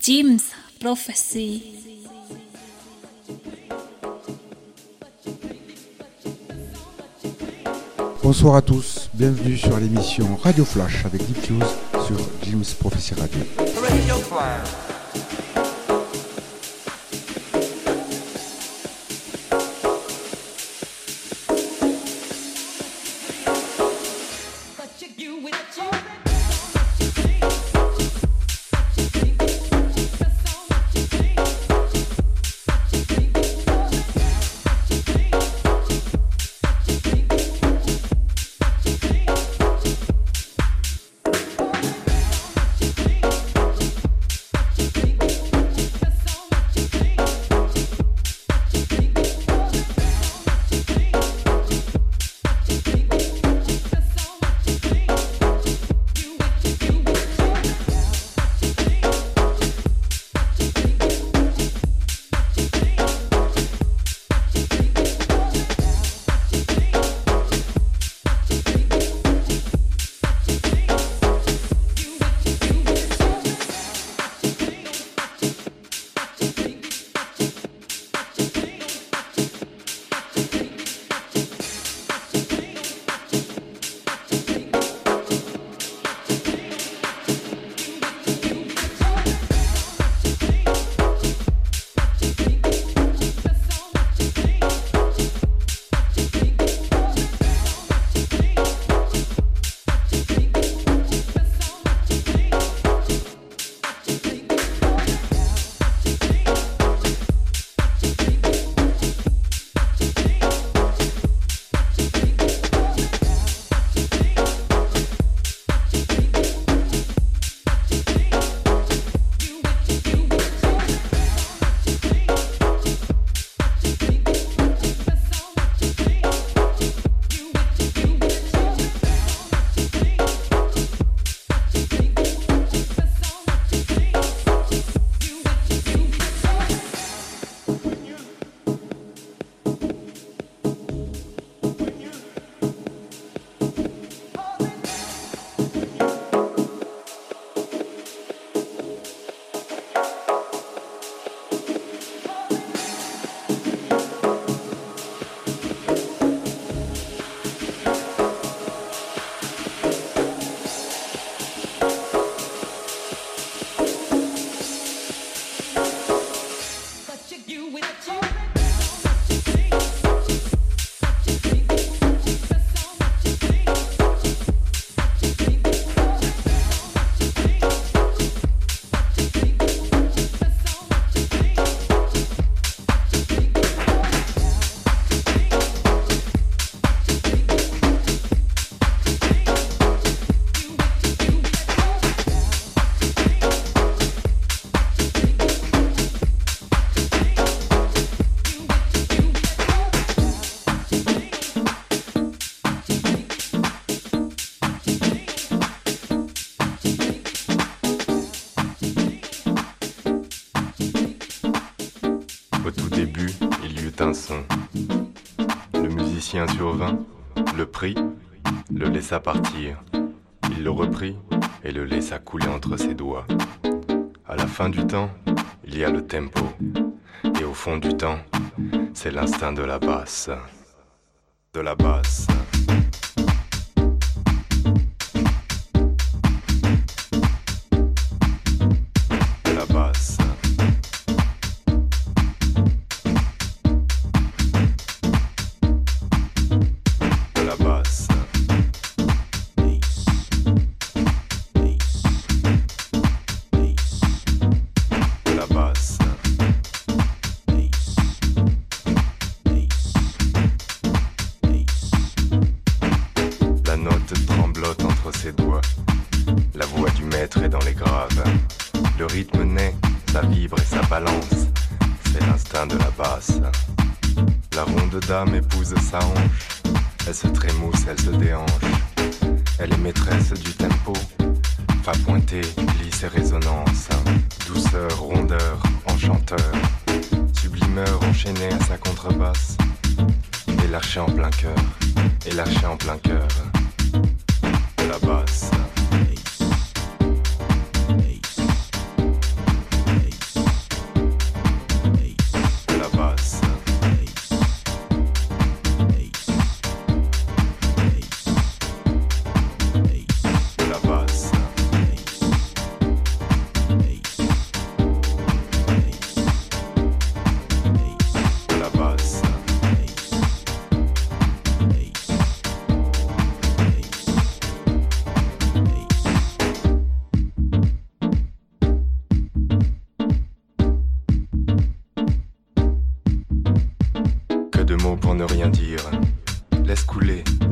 Jim's Prophecy. Bonsoir à tous, bienvenue sur l'émission Radio Flash avec Deep Fuse sur Jim's Prophecy Radio. Radio Flash. Laissa partir. Il le reprit et le laissa couler entre ses doigts. À la fin du temps, il y a le tempo. Et au fond du temps, c'est l'instinct de la basse. De la basse.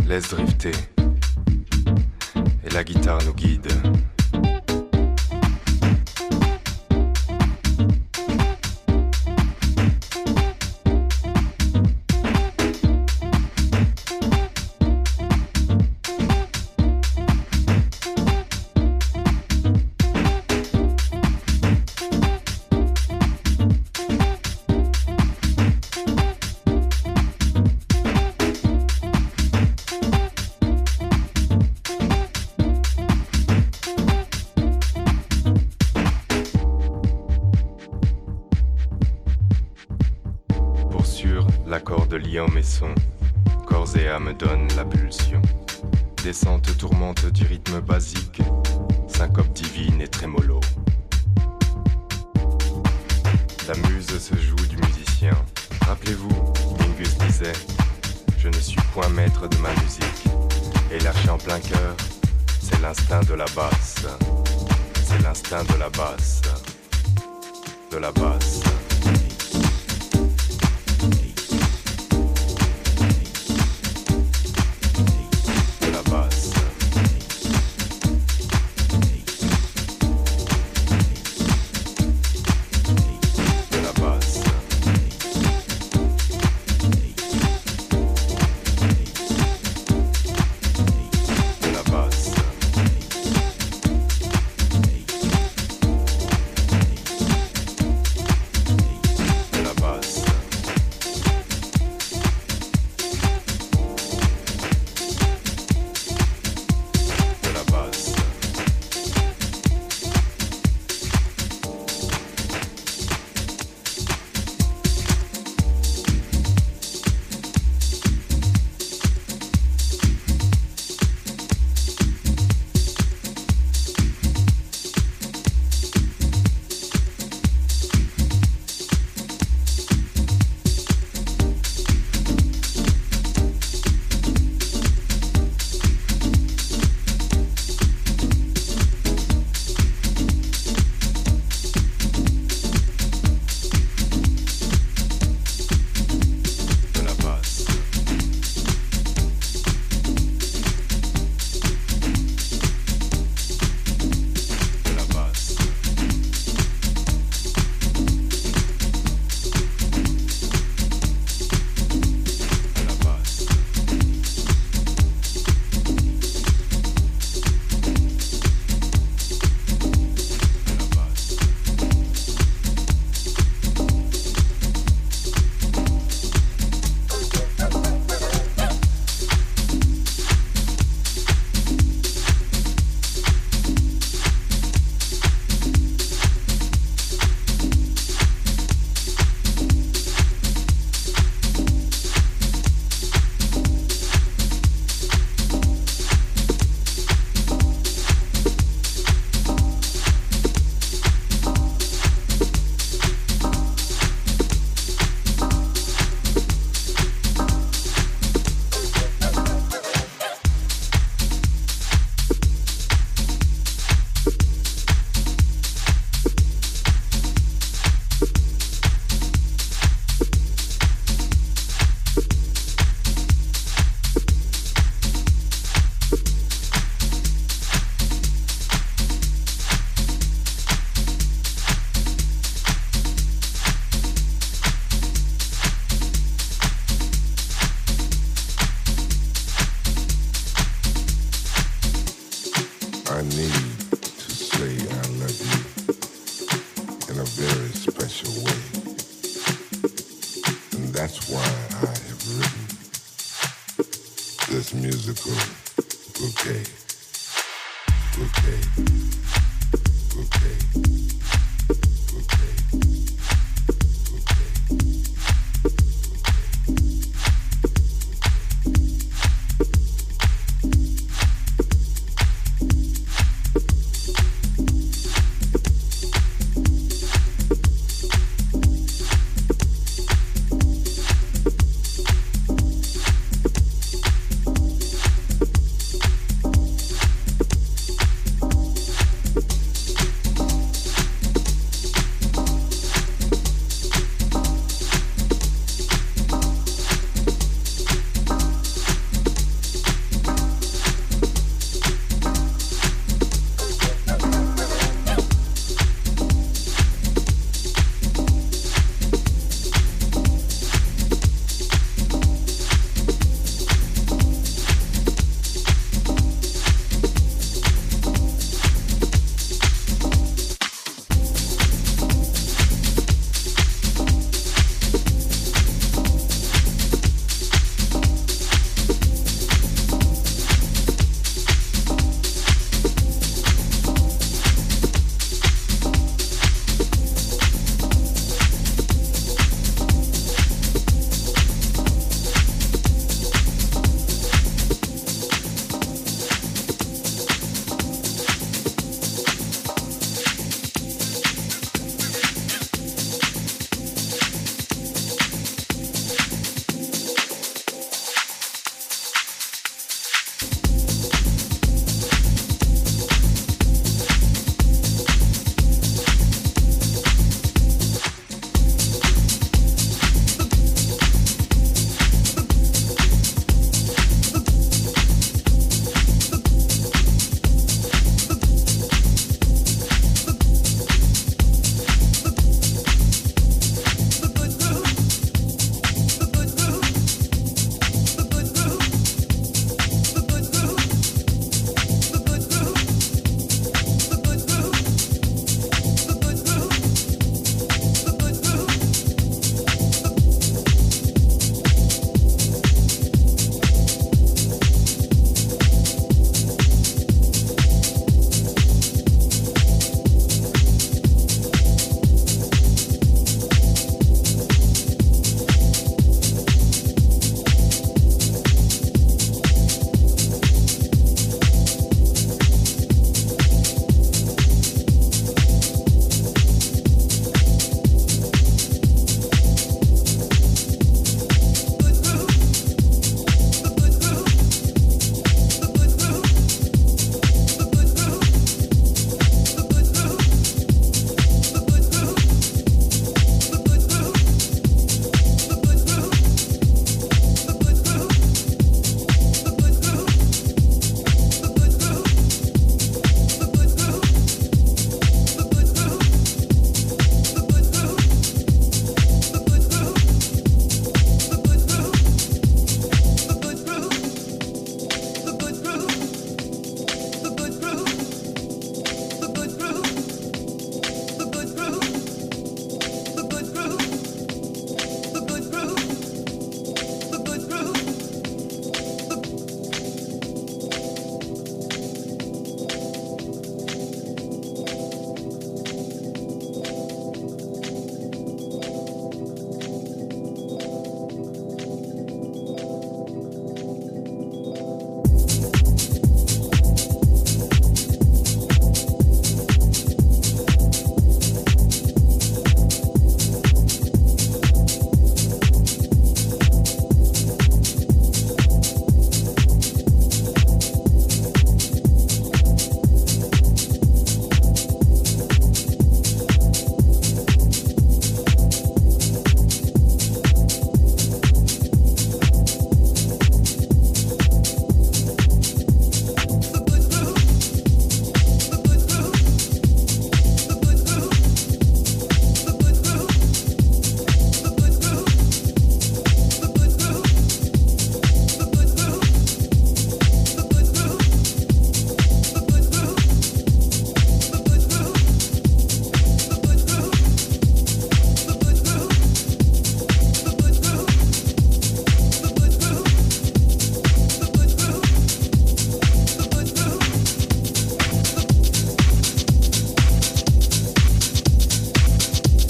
Laisse drifter. Et la guitare nous guide.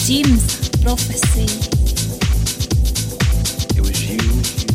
Jim's prophecy. It was you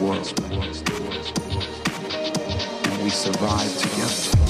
And we survive together.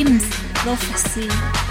Jim's Prophecy.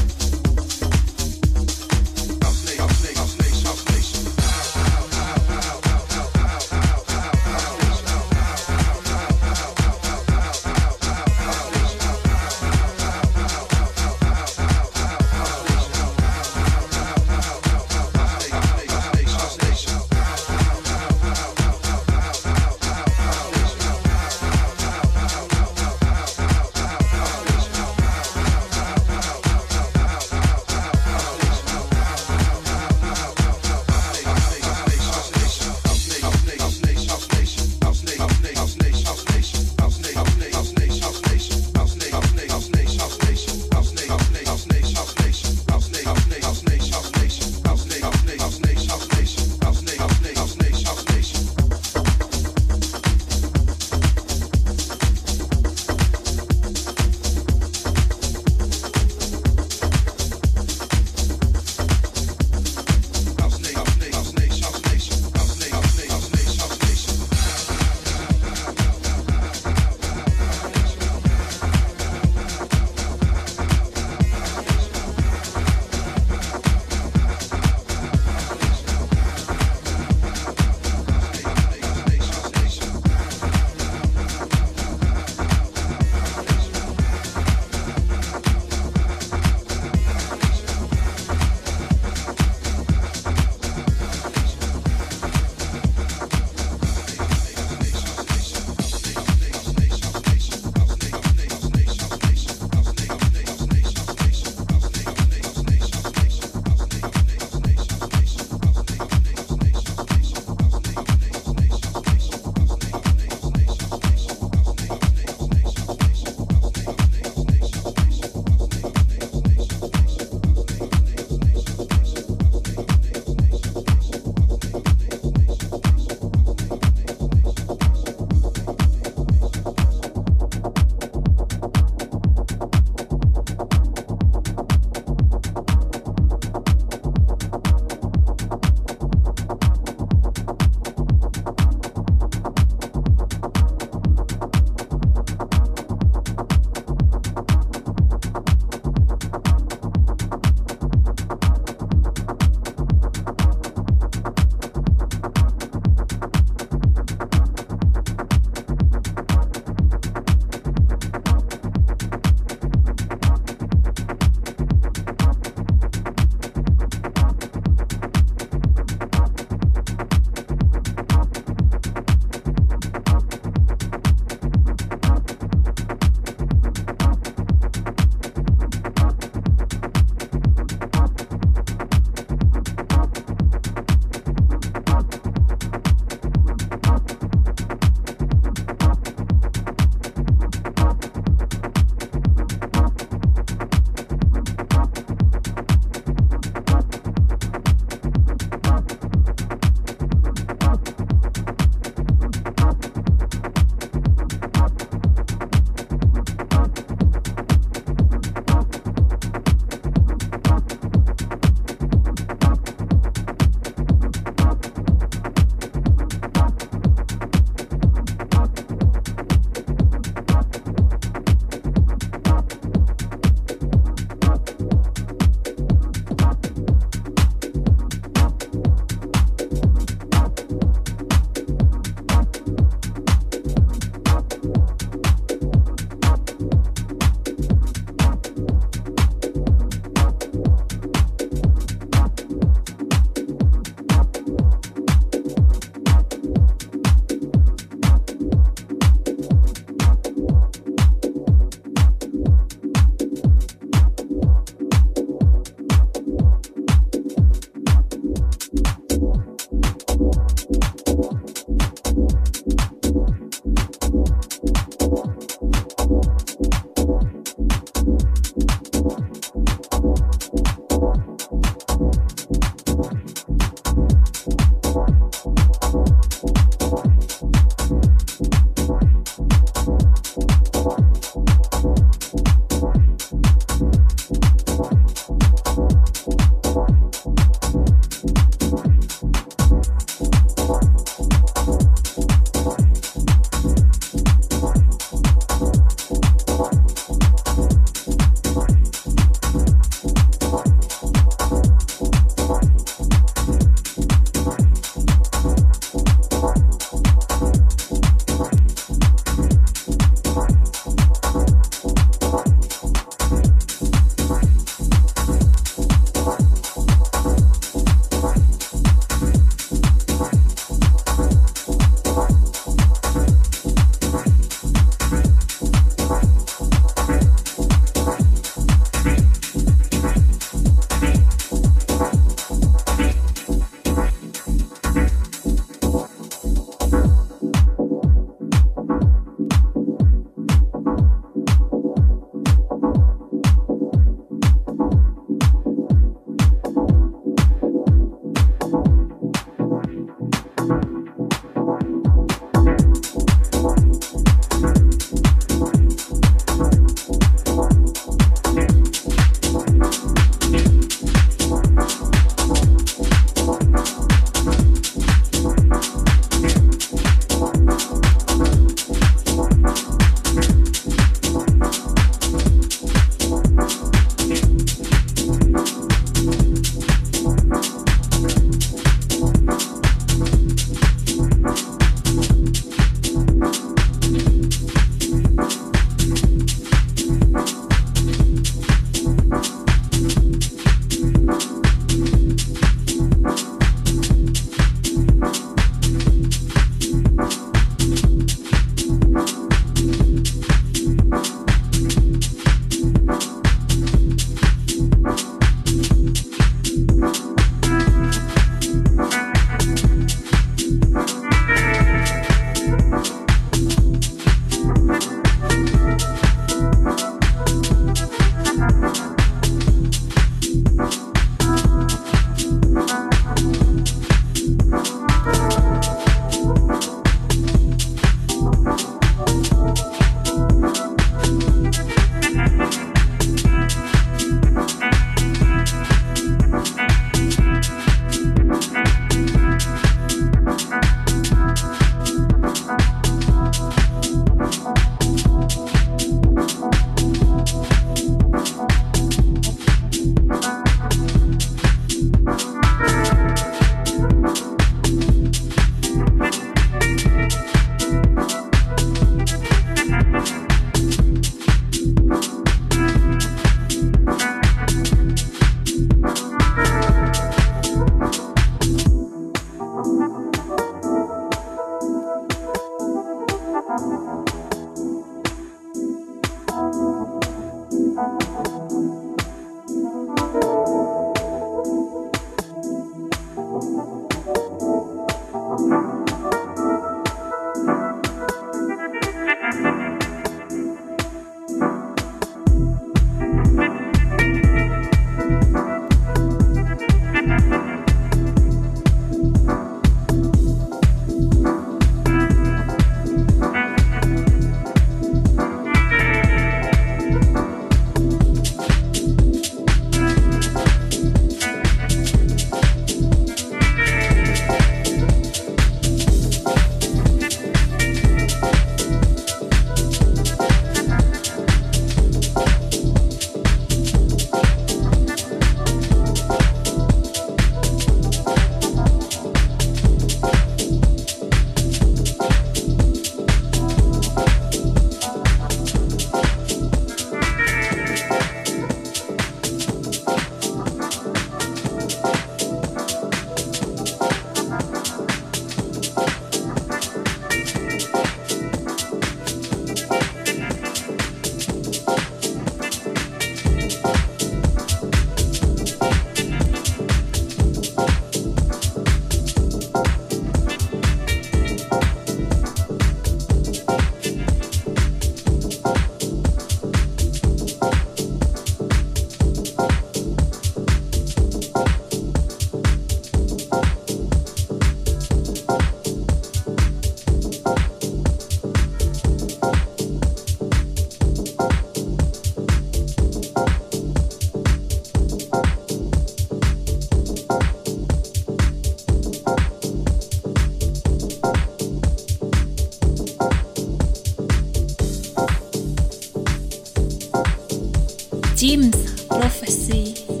Jim's prophecy.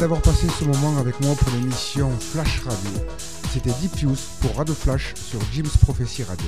D'avoir passé ce moment avec moi pour l'émission Flash Radio. C'était Deep Fuse pour Radio Flash sur Jim's Prophecy Radio.